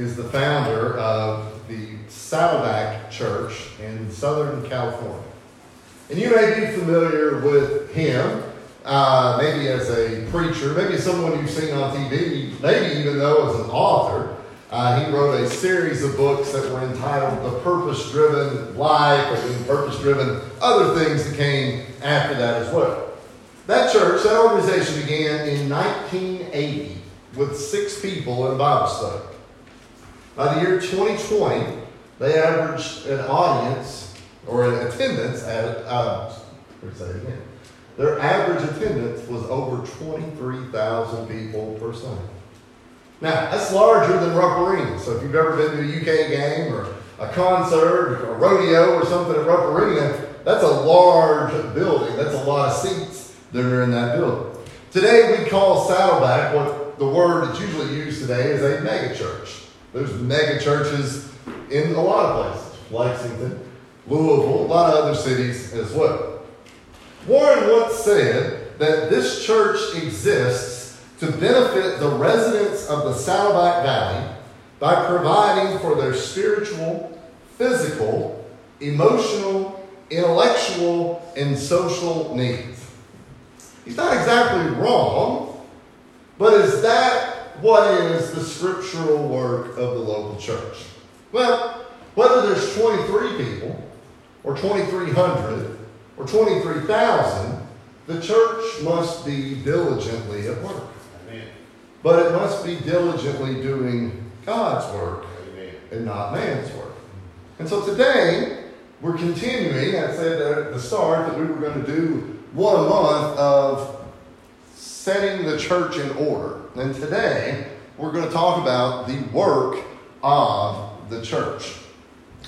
is the founder of the Saddleback Church in Southern California. And you may be familiar with him, uh, maybe as a preacher, maybe someone you've seen on TV, maybe even though as an author. Uh, he wrote a series of books that were entitled The Purpose Driven Life and Purpose Driven Other Things that came after that as well. That church, that organization began in 1980 with six people in Bible study. By the year 2020, they averaged an audience or an attendance at, uh, let's say again. Their average attendance was over 23,000 people per Sunday. Now, that's larger than Rupp Arena. So if you've ever been to a UK game or a concert or a rodeo or something at Rupp Arena, that's a large building. That's a lot of seats that are in that building. Today, we call Saddleback what the word that's usually used today is a mega church. There's mega churches in a lot of places Lexington, Louisville, a lot of other cities as well. Warren once said that this church exists to benefit the residents of the Saddleback Valley by providing for their spiritual, physical, emotional, intellectual, and social needs. He's not exactly wrong, but is that what is the scriptural work of the local church? Well, whether there's 23 people, or 2,300, or 23,000, the church must be diligently at work. Amen. But it must be diligently doing God's work Amen. and not man's work. And so today, we're continuing. I said at the start that we were going to do one month of setting the church in order. And today, we're going to talk about the work of the church.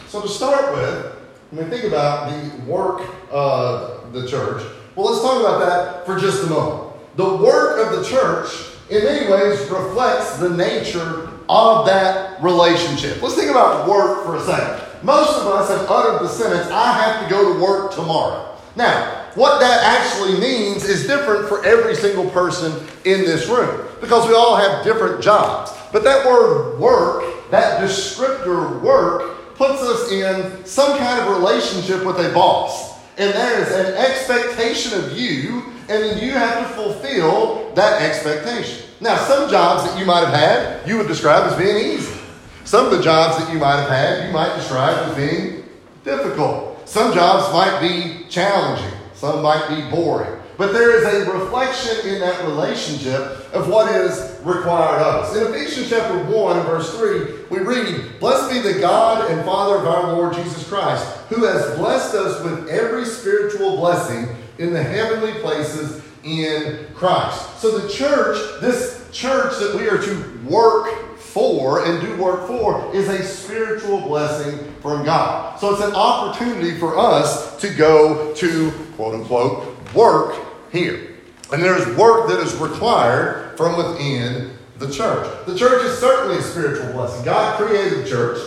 So, to start with, when we think about the work of the church, well, let's talk about that for just a moment. The work of the church, in many ways, reflects the nature of that relationship. Let's think about work for a second. Most of us have uttered the sentence, I have to go to work tomorrow. Now, what that actually means is different for every single person in this room because we all have different jobs. But that word work, that descriptor work, puts us in some kind of relationship with a boss. And there is an expectation of you, and then you have to fulfill that expectation. Now, some jobs that you might have had, you would describe as being easy. Some of the jobs that you might have had, you might describe as being difficult. Some jobs might be challenging. Some might be boring. But there is a reflection in that relationship of what is required of us. In Ephesians chapter 1, verse 3, we read, Blessed be the God and Father of our Lord Jesus Christ, who has blessed us with every spiritual blessing in the heavenly places in Christ. So the church, this church that we are to work for and do work for is a spiritual blessing from God. So it's an opportunity for us to go to quote unquote work here. And there's work that is required from within the church. The church is certainly a spiritual blessing. God created the church.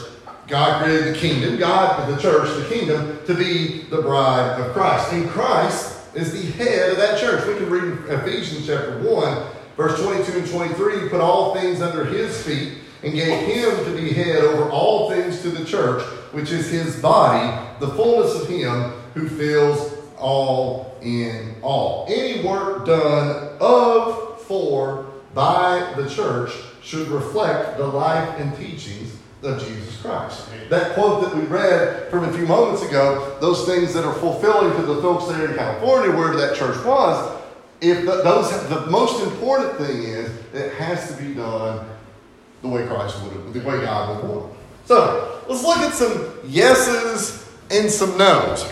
God created the kingdom, God, the church, the kingdom, to be the bride of Christ. And Christ is the head of that church. We can read Ephesians chapter 1, verse 22 and 23. He put all things under his feet and gave him to be head over all things to the church, which is his body, the fullness of him who fills all in all. Any work done of, for, by the church should reflect the life and teachings of Jesus Christ. That quote that we read from a few moments ago, those things that are fulfilling to the folks there in California where that church was, if the, those, the most important thing is it has to be done the way Christ would, have, the way God would want. So let's look at some yeses and some nos.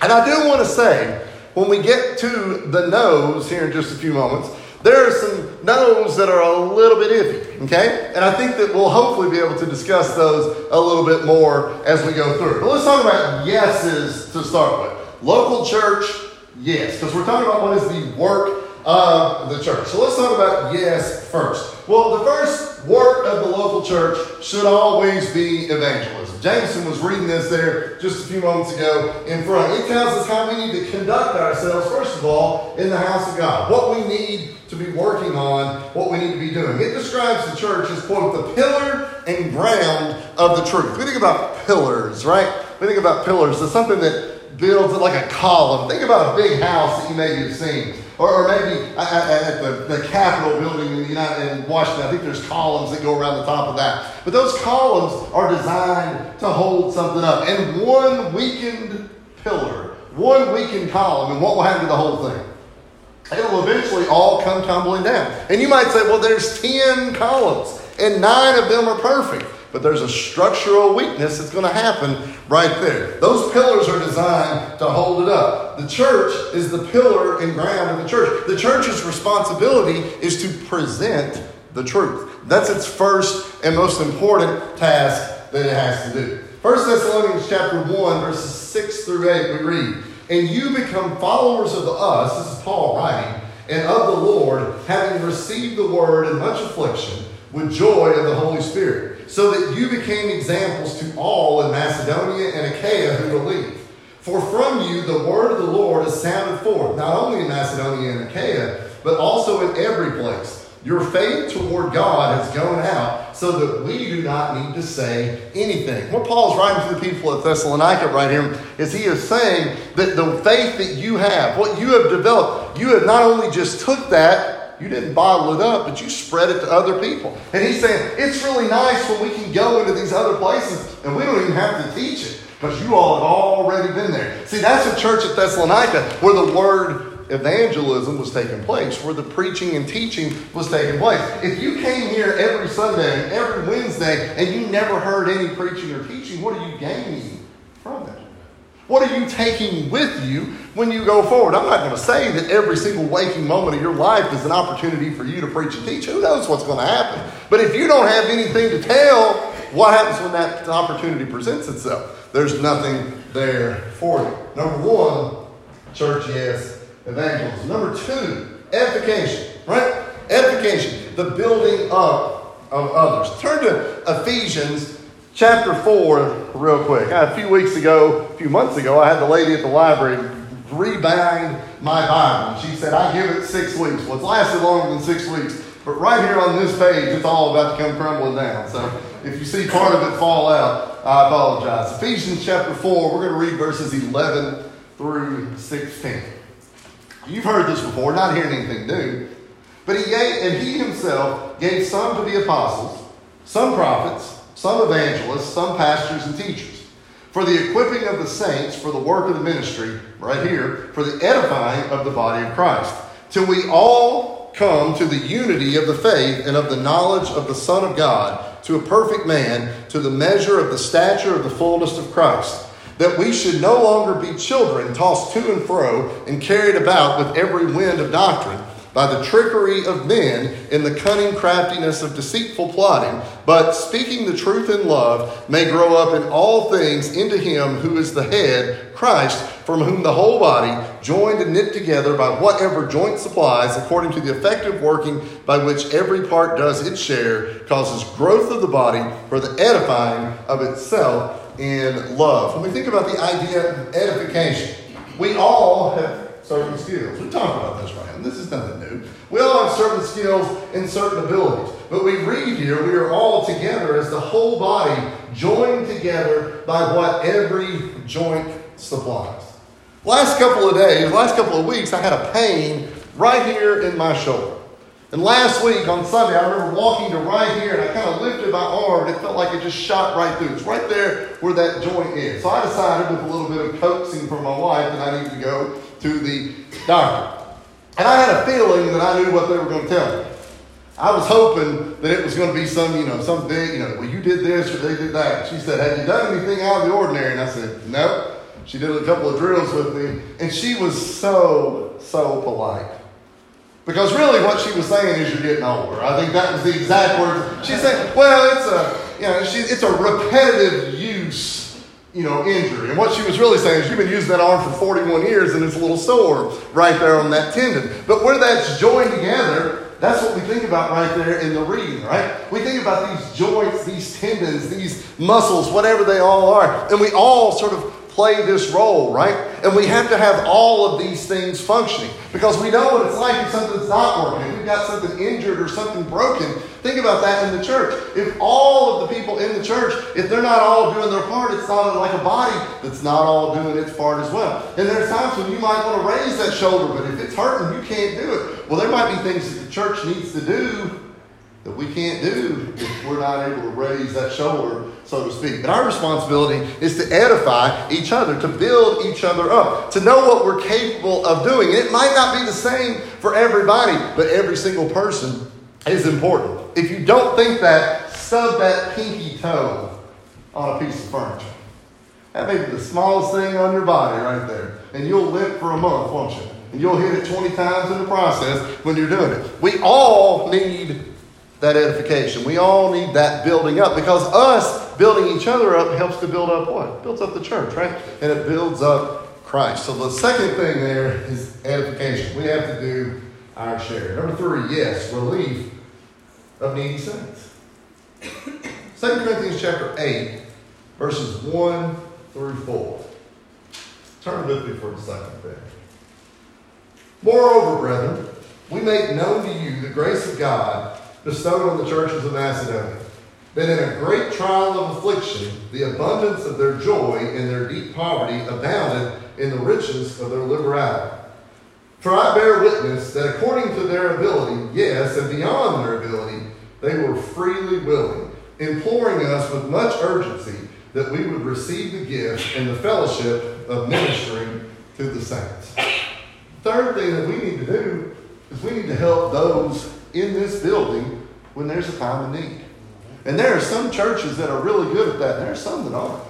And I do want to say, when we get to the no's here in just a few moments, there are some no's that are a little bit iffy, okay? And I think that we'll hopefully be able to discuss those a little bit more as we go through. But let's talk about yeses to start with. Local church, yes, because we're talking about what is the work of the church. So let's talk about yes first. Well, the first work of the local church should always be evangelism. Jameson was reading this there just a few moments ago in front. It tells us how we need to conduct ourselves, first of all, in the house of God. What we need to be working on, what we need to be doing. It describes the church as, quote, the pillar and ground of the truth. We think about pillars, right? We think about pillars as something that builds like a column. Think about a big house that you maybe have seen. Or, or maybe at the, the Capitol building in, the United, in Washington, I think there's columns that go around the top of that. But those columns are designed to hold something up. And one weakened pillar, one weakened column, and what will happen to the whole thing? It'll eventually all come tumbling down. And you might say, well, there's 10 columns, and nine of them are perfect but there's a structural weakness that's going to happen right there. Those pillars are designed to hold it up. The church is the pillar and ground of the church. The church's responsibility is to present the truth. That's its first and most important task that it has to do. 1 Thessalonians chapter 1, verses 6 through 8, we read, And you become followers of us, this is Paul writing, and of the Lord, having received the word in much affliction, with joy of the Holy Spirit so that you became examples to all in Macedonia and Achaia who believe. For from you the word of the Lord is sounded forth, not only in Macedonia and Achaia, but also in every place. Your faith toward God has gone out so that we do not need to say anything. What Paul's writing to the people at Thessalonica right here is he is saying that the faith that you have, what you have developed, you have not only just took that you didn't bottle it up, but you spread it to other people. And he's saying, it's really nice when we can go into these other places and we don't even have to teach it because you all have already been there. See, that's the church at Thessalonica where the word evangelism was taking place, where the preaching and teaching was taking place. If you came here every Sunday, and every Wednesday, and you never heard any preaching or teaching, what are you gaining from it? What are you taking with you when you go forward? I'm not going to say that every single waking moment of your life is an opportunity for you to preach and teach. Who knows what's going to happen? But if you don't have anything to tell, what happens when that opportunity presents itself? There's nothing there for you. Number one, church, yes, evangelism. Number two, edification, right? Edification, the building up of others. Turn to Ephesians chapter 4 real quick. A few weeks ago, a few months ago, I had the lady at the library rebind my Bible. She said, I give it six weeks. Well, it's lasted longer than six weeks. But right here on this page, it's all about to come crumbling down. So if you see part of it fall out, I apologize. Ephesians chapter 4, we're going to read verses 11 through 16. You've heard this before, not hearing anything new. But he gave, and he himself gave some to the apostles, some prophets, some evangelists, some pastors and teachers, for the equipping of the saints for the work of the ministry, right here, for the edifying of the body of Christ, till we all come to the unity of the faith and of the knowledge of the Son of God, to a perfect man, to the measure of the stature of the fullness of Christ, that we should no longer be children tossed to and fro and carried about with every wind of doctrine by the trickery of men in the cunning craftiness of deceitful plotting, but speaking the truth in love, may grow up in all things into him who is the head, Christ, from whom the whole body, joined and knit together by whatever joint supplies, according to the effective working by which every part does its share, causes growth of the body for the edifying of itself in love. When we think about the idea of edification, we all have certain skills. We talk about this right now. This is nothing new. We all have certain skills and certain abilities. But we read here, we are all together as the whole body, joined together by what every joint supplies. Last couple of days, last couple of weeks, I had a pain right here in my shoulder. And last week on Sunday, I remember walking to right here and I kind of lifted my arm and it felt like it just shot right through. It's right there where that joint is. So I decided with a little bit of coaxing from my wife that I need to go to the doctor. And I had a feeling that I knew what they were going to tell me. I was hoping that it was going to be some, you know, some big, you know, well, you did this or they did that. She said, Have you done anything out of the ordinary? And I said, No. She did a couple of drills with me, and she was so, so polite. Because really, what she was saying is, You're getting older. I think that was the exact word. She said, Well, it's a, you know, she, it's a repetitive use you know, injury. And what she was really saying is you've been using that arm for 41 years and it's a little sore right there on that tendon. But where that's joined together, that's what we think about right there in the reading, right? We think about these joints, these tendons, these muscles, whatever they all are, and we all sort of play this role, right? And we have to have all of these things functioning because we know what it's like if something's not working. If we've got something injured or something broken, think about that in the church. If all of the people in the church, if they're not all doing their part, it's not like a body that's not all doing its part as well. And there's times when you might want to raise that shoulder, but if it's hurting, you can't do it. Well, there might be things that the church needs to do that we can't do if we're not able to raise that shoulder, so to speak. But our responsibility is to edify each other, to build each other up, to know what we're capable of doing. And it might not be the same for everybody, but every single person is important. If you don't think that, stub that pinky toe on a piece of furniture. That may be the smallest thing on your body right there. And you'll limp for a month, won't you? And you'll hit it 20 times in the process when you're doing it. We all need that edification. We all need that building up because us building each other up helps to build up what? Builds up the church, right? And it builds up Christ. So the second thing there is edification. We have to do our share. Number three, yes, relief of needy saints. 2 Corinthians chapter 8, verses 1 through 4. Turn with me for a second there. Moreover, brethren, we make known to you the grace of God bestowed on the churches of Macedonia. That in a great trial of affliction, the abundance of their joy and their deep poverty abounded in the riches of their liberality. For I bear witness that according to their ability, yes, and beyond their ability, they were freely willing, imploring us with much urgency that we would receive the gift and the fellowship of ministering to the saints. Third thing that we need to do is we need to help those in this building when there's a time of need. And there are some churches that are really good at that, and there are some that aren't.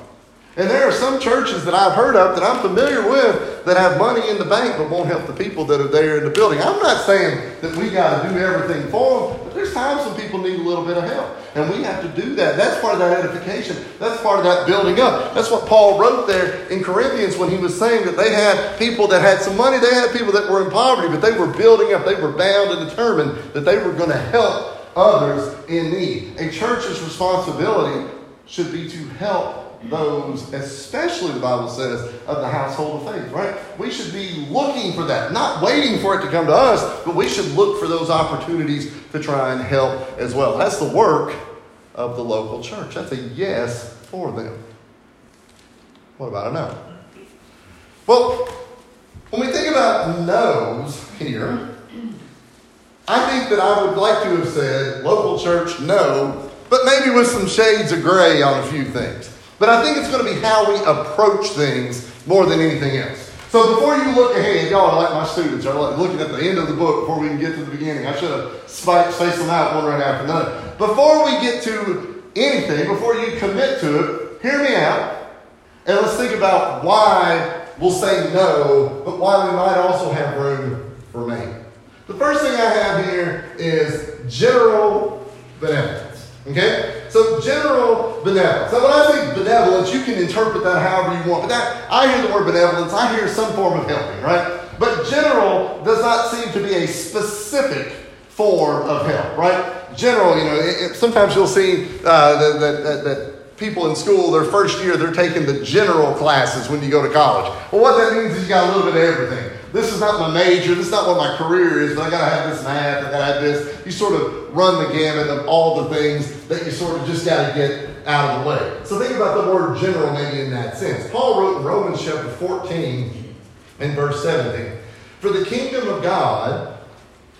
And there are some churches that I've heard of that I'm familiar with that have money in the bank but won't help the people that are there in the building. I'm not saying that we got to do everything for them, but there's times when people need a little bit of help. And we have to do that. That's part of that edification. That's part of that building up. That's what Paul wrote there in Corinthians when he was saying that they had people that had some money, they had people that were in poverty, but they were building up. They were bound and determined that they were going to help others in need. A church's responsibility should be to help those, especially the Bible says, of the household of faith, right? We should be looking for that, not waiting for it to come to us, but we should look for those opportunities to try and help as well. That's the work of the local church. That's a yes for them. What about a no? Well, when we think about no's here, I think that I would like to have said local church no, but maybe with some shades of gray on a few things. But I think it's going to be how we approach things more than anything else. So before you look ahead, y'all are like my students are like looking at the end of the book before we can get to the beginning. I should have spaced them out one right after another. Before we get to anything, before you commit to it, hear me out. And let's think about why we'll say no, but why we might also have room for maybe. The first thing I have here is general benevolence. Okay? So general benevolence. So when I say benevolence, you can interpret that however you want. But that I hear the word benevolence, I hear some form of helping, right? But general does not seem to be a specific form of help, right? General, you know, it, it, sometimes you'll see uh, that, that, that people in school, their first year, they're taking the general classes when you go to college. Well, what that means is you got a little bit of everything. This is not my major, this is not what my career is, but I gotta have this math, I gotta have this. You sort of run the gamut of all the things that you sort of just gotta get out of the way. So think about the word general maybe in that sense. Paul wrote in Romans chapter 14 and verse 17 For the kingdom of God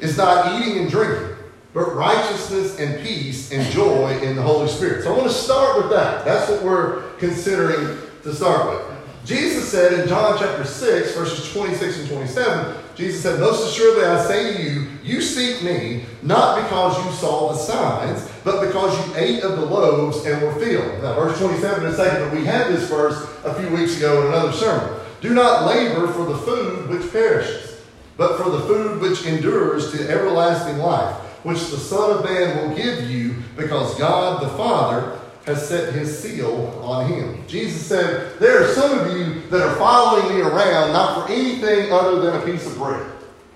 is not eating and drinking, but righteousness and peace and joy in the Holy Spirit. So I want to start with that. That's what we're considering to start with. Jesus said in John chapter 6, verses 26 and 27, Jesus said, Most assuredly I say to you, you seek me, not because you saw the signs, but because you ate of the loaves and were filled. Now, verse 27 is second, but we had this verse a few weeks ago in another sermon. Do not labor for the food which perishes, but for the food which endures to everlasting life, which the Son of Man will give you, because God the Father has set his seal on him. Jesus said, There are some of you that are following me around not for anything other than a piece of bread.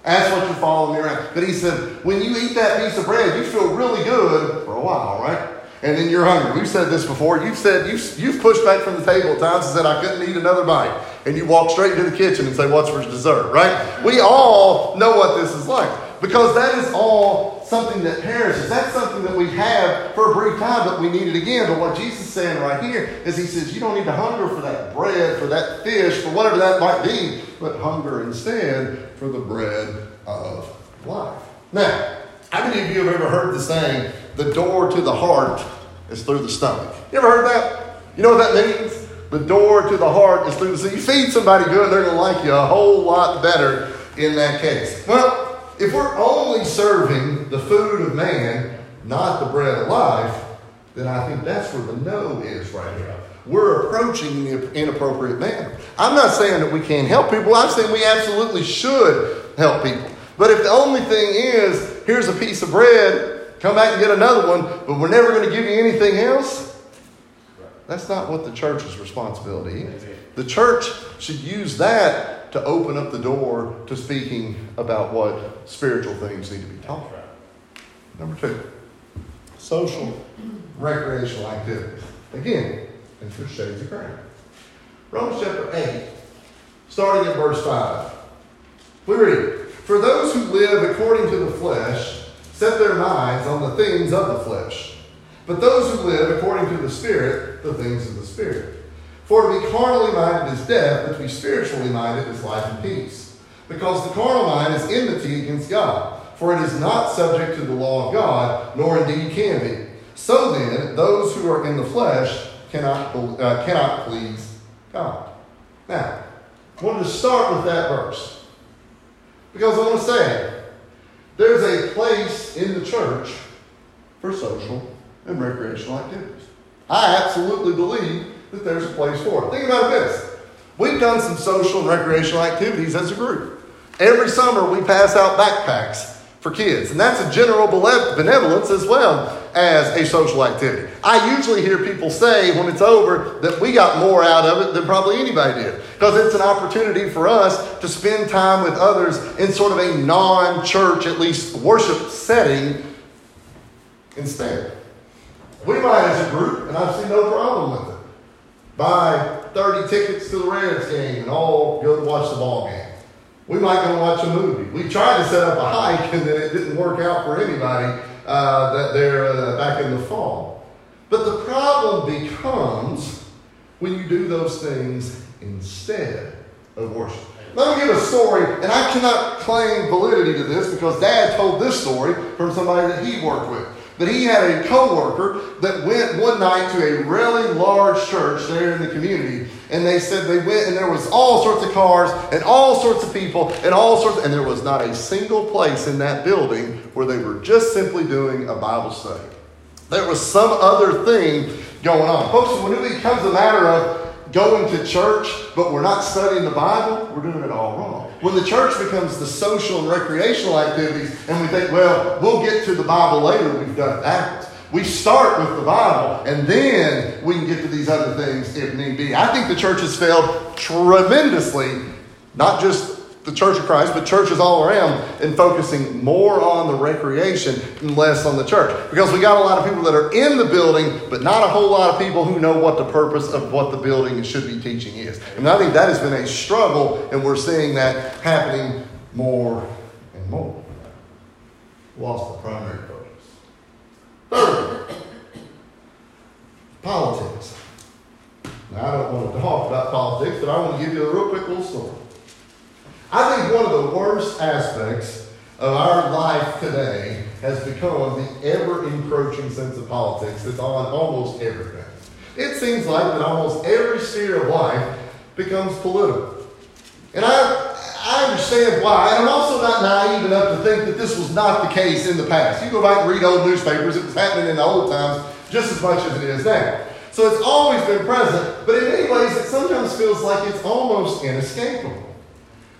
That's what you're following me around. But he said, when you eat that piece of bread, you feel really good for a while, right? and then you're hungry. We've said this before. You've said you've, you've pushed back from the table at times and said, I couldn't eat another bite. And you walk straight into the kitchen and say, What's for dessert, right? We all know what this is like because that is all something that perishes. That's something that we have for a brief time, but we need it again. But what Jesus is saying right here is He says, You don't need to hunger for that bread, for that fish, for whatever that might be, but hunger instead for the bread of life. Now, how many of you have ever heard the saying, the door to the heart is through the stomach? You ever heard that? You know what that means? The door to the heart is through the stomach. You feed somebody good, they're going to like you a whole lot better in that case. Well, if we're only serving the food of man, not the bread of life, then I think that's where the no is right here. We're approaching in the inappropriate manner. I'm not saying that we can't help people. I'm saying we absolutely should help people. But if the only thing is, here's a piece of bread, come back and get another one, but we're never going to give you anything else, that's not what the church's responsibility is. The church should use that to open up the door to speaking about what spiritual things need to be taught. About. Number two, social recreational activities. Again, for shades of gray. Romans chapter 8, starting at verse 5. We read, For those who live according to the flesh set their minds on the things of the flesh, but those who live according to the Spirit, the things of the Spirit. For to be carnally minded is death, but to be spiritually minded is life and peace. Because the carnal mind is enmity against God, for it is not subject to the law of God, nor indeed can be. So then, those who are in the flesh cannot, uh, cannot please God. Now, I wanted to start with that verse. Because I want to say, there's a place in the church for social and recreational activities. I absolutely believe that there's a place for it. Think about this. We've done some social and recreational activities as a group. Every summer we pass out backpacks for kids, and that's a general benevolence as well as a social activity. I usually hear people say when it's over that we got more out of it than probably anybody did because it's an opportunity for us to spend time with others in sort of a non church, at least worship setting instead. We might, as a group, and I've seen no problem with it buy 30 tickets to the Reds game and all go to watch the ball game. We might go watch a movie. We tried to set up a hike and then it didn't work out for anybody uh, that they're uh, back in the fall. But the problem becomes when you do those things instead of worship. Let me give a story, and I cannot claim validity to this because Dad told this story from somebody that he worked with that he had a coworker that went one night to a really large church there in the community. And they said they went and there was all sorts of cars and all sorts of people and all sorts, and there was not a single place in that building where they were just simply doing a Bible study. There was some other thing going on. Folks, when it becomes a matter of going to church, but we're not studying the Bible, we're doing it all wrong. When the church becomes the social and recreational activities, and we think, well, we'll get to the Bible later, we've done that. We start with the Bible, and then we can get to these other things if need be. I think the church has failed tremendously, not just the Church of Christ, but churches all around, and focusing more on the recreation and less on the church. Because we got a lot of people that are in the building, but not a whole lot of people who know what the purpose of what the building should be teaching is. And I think that has been a struggle, and we're seeing that happening more and more. Lost the primary focus. Third, politics. Now, I don't want to talk about politics, but I want to give you a real quick little story. I think one of the worst aspects of our life today has become the ever encroaching sense of politics that's on almost everything. It seems like that almost every sphere of life becomes political. And I, I understand why, and I'm also not naive enough to think that this was not the case in the past. You go back and read old newspapers, it was happening in the old times just as much as it is now. So it's always been present, but in many ways it sometimes feels like it's almost inescapable.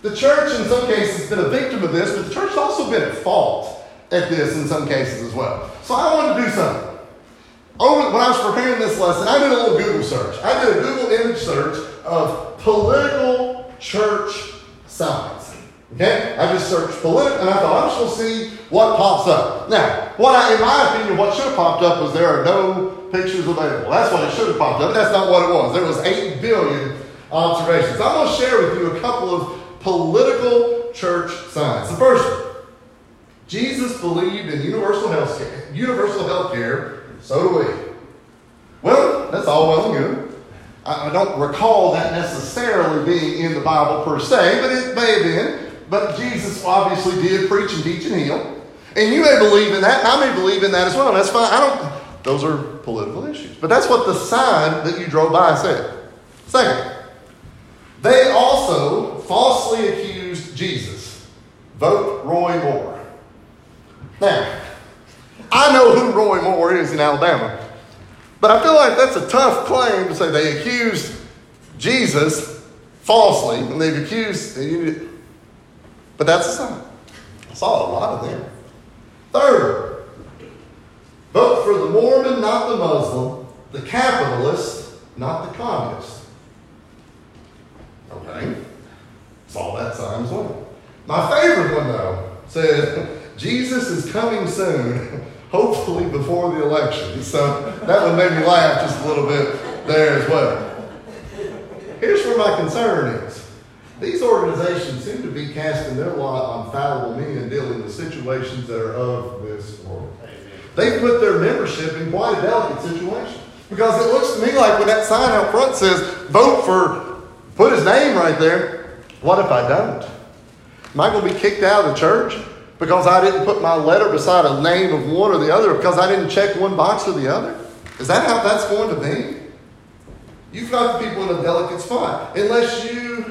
The church, in some cases, has been a victim of this, but the church has also been at fault at this in some cases as well. So I wanted to do something. When I was preparing this lesson, I did a little Google search. I did a Google image search of political church signs. Okay? I just searched political, and I thought, I'm just going to see what pops up. Now, what I, in my opinion, what should have popped up was there are no pictures available. That's what it should have popped up. That's not what it was. There was 8 billion observations. I'm going to share with you a couple of political church signs. The first one, Jesus believed in universal health care, universal health care, so do we. Well, that's all well and good. I, I don't recall that necessarily being in the Bible per se, but it may have been. But Jesus obviously did preach and teach and heal. And you may believe in that, and I may believe in that as well. That's fine. I don't those are political issues. But that's what the sign that you drove by said. Second, they also falsely accused Jesus. Vote Roy Moore. Now, I know who Roy Moore is in Alabama, but I feel like that's a tough claim to say they accused Jesus falsely, and they've accused, but that's a sign. I saw a lot of them. Third, vote for the Mormon, not the Muslim, the capitalist, not the communist. Okay. My favorite one, though, said, Jesus is coming soon, hopefully before the election. So that one made me laugh just a little bit there as well. Here's where my concern is. These organizations seem to be casting their lot on fallible men dealing with situations that are of this world. They put their membership in quite a delicate situation. Because it looks to me like when that sign out front says, vote for, put his name right there, what if I don't? Am I going to be kicked out of the church because I didn't put my letter beside a name of one or the other, because I didn't check one box or the other? Is that how that's going to be? You've got the people in a delicate spot. Unless you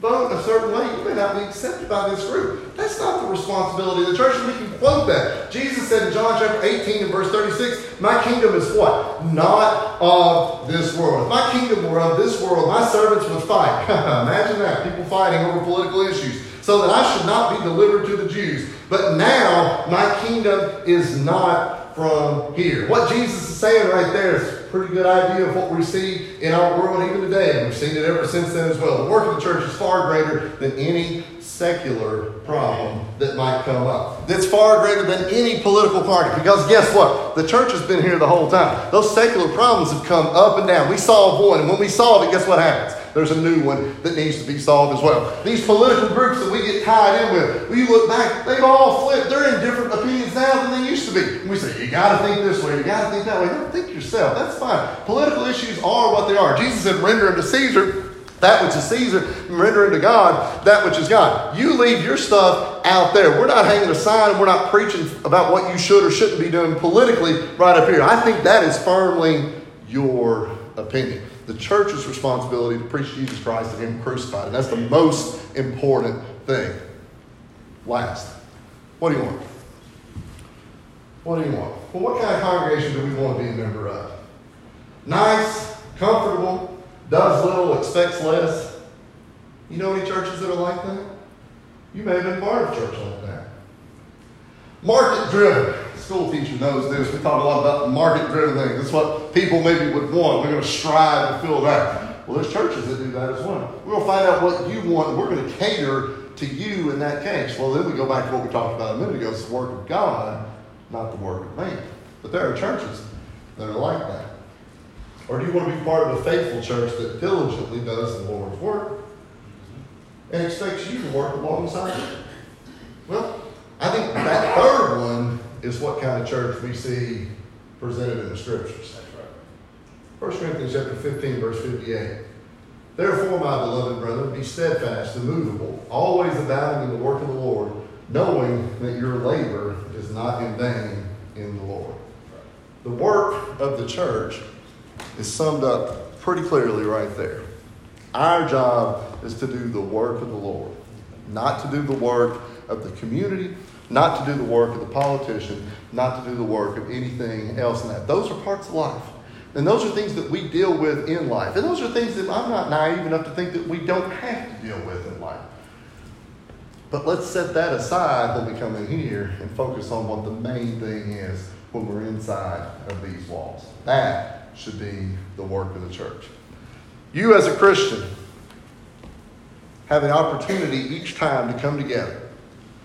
vote a certain way, you may not be accepted by this group. That's not the responsibility of the church, we can quote that. Jesus said in John chapter 18 and verse 36, My kingdom is what? Not of this world. If my kingdom were of this world, my servants would fight. Imagine that, people fighting over political issues. So that I should not be delivered to the Jews. But now my kingdom is not from here. What Jesus is saying right there is pretty good idea of what we see in our world even today. And we've seen it ever since then as well. The work of the church is far greater than any secular problem that might come up. That's far greater than any political party. Because guess what? The church has been here the whole time. Those secular problems have come up and down. We solve one, and when we solve it, guess what happens? There's a new one that needs to be solved as well. These political groups that we get tied in with, we look back, they've all flipped. They're in different opinions now than they used to be. We say, you got to think this way, you got to think that way. Don't think yourself. That's fine. Political issues are what they are. Jesus said, render unto Caesar that which is Caesar, and render unto God that which is God. You leave your stuff out there. We're not hanging a sign, we're not preaching about what you should or shouldn't be doing politically right up here. I think that is firmly your opinion. The church's responsibility to preach Jesus Christ and Him crucified. And that's the most important thing. Last, what do you want? What do you want? Well, what kind of congregation do we want to be a member of? Nice, comfortable, does little, expects less. You know any churches that are like that? You may have been part of a church like that. Market driven. School teacher knows this. We talk a lot about market driven things. That's what people maybe would want. We're going to strive to fill that. Well, there's churches that do that as well. We're going to find out what you want, we're going to cater to you in that case. Well, then we go back to what we talked about a minute ago. It's the work of God, not the work of man. But there are churches that are like that. Or do you want to be part of a faithful church that diligently does the Lord's work and expects you to work alongside it? Well, I think that third one is what kind of church we see presented in the scriptures. That's right. 1 Corinthians chapter 15, verse 58. Therefore, my beloved brethren, be steadfast, immovable, always abounding in the work of the Lord, knowing that your labor is not in vain in the Lord. The work of the church is summed up pretty clearly right there. Our job is to do the work of the Lord, not to do the work of the community, not to do the work of the politician, not to do the work of anything else in that. Those are parts of life. And those are things that we deal with in life. And those are things that I'm not naive enough to think that we don't have to deal with in life. But let's set that aside when we come in here and focus on what the main thing is when we're inside of these walls. That should be the work of the church. You, as a Christian, have an opportunity each time to come together.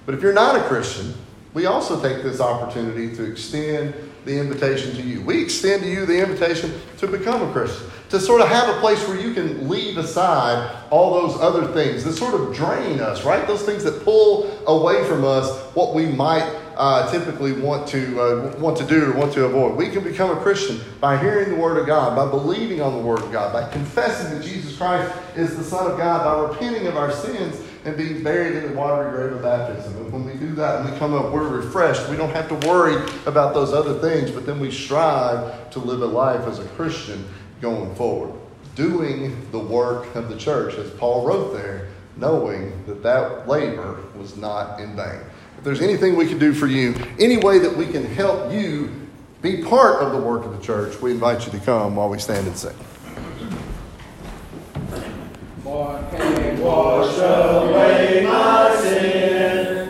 But if you're not a Christian, we also take this opportunity to extend the invitation to you. We extend to you the invitation to become a Christian, to sort of have a place where you can leave aside all those other things that sort of drain us, right? Those things that pull away from us what we might uh, typically want to uh, want to do or want to avoid. We can become a Christian by hearing the Word of God, by believing on the Word of God, by confessing that Jesus Christ is the Son of God, by repenting of our sins and being buried in the watery grave of baptism. And when we do that and we come up, we're refreshed. We don't have to worry about those other things, but then we strive to live a life as a Christian going forward, doing the work of the church, as Paul wrote there, knowing that that labor was not in vain. If there's anything we can do for you, any way that we can help you be part of the work of the church, we invite you to come while we stand and sing. Can wash away my sin.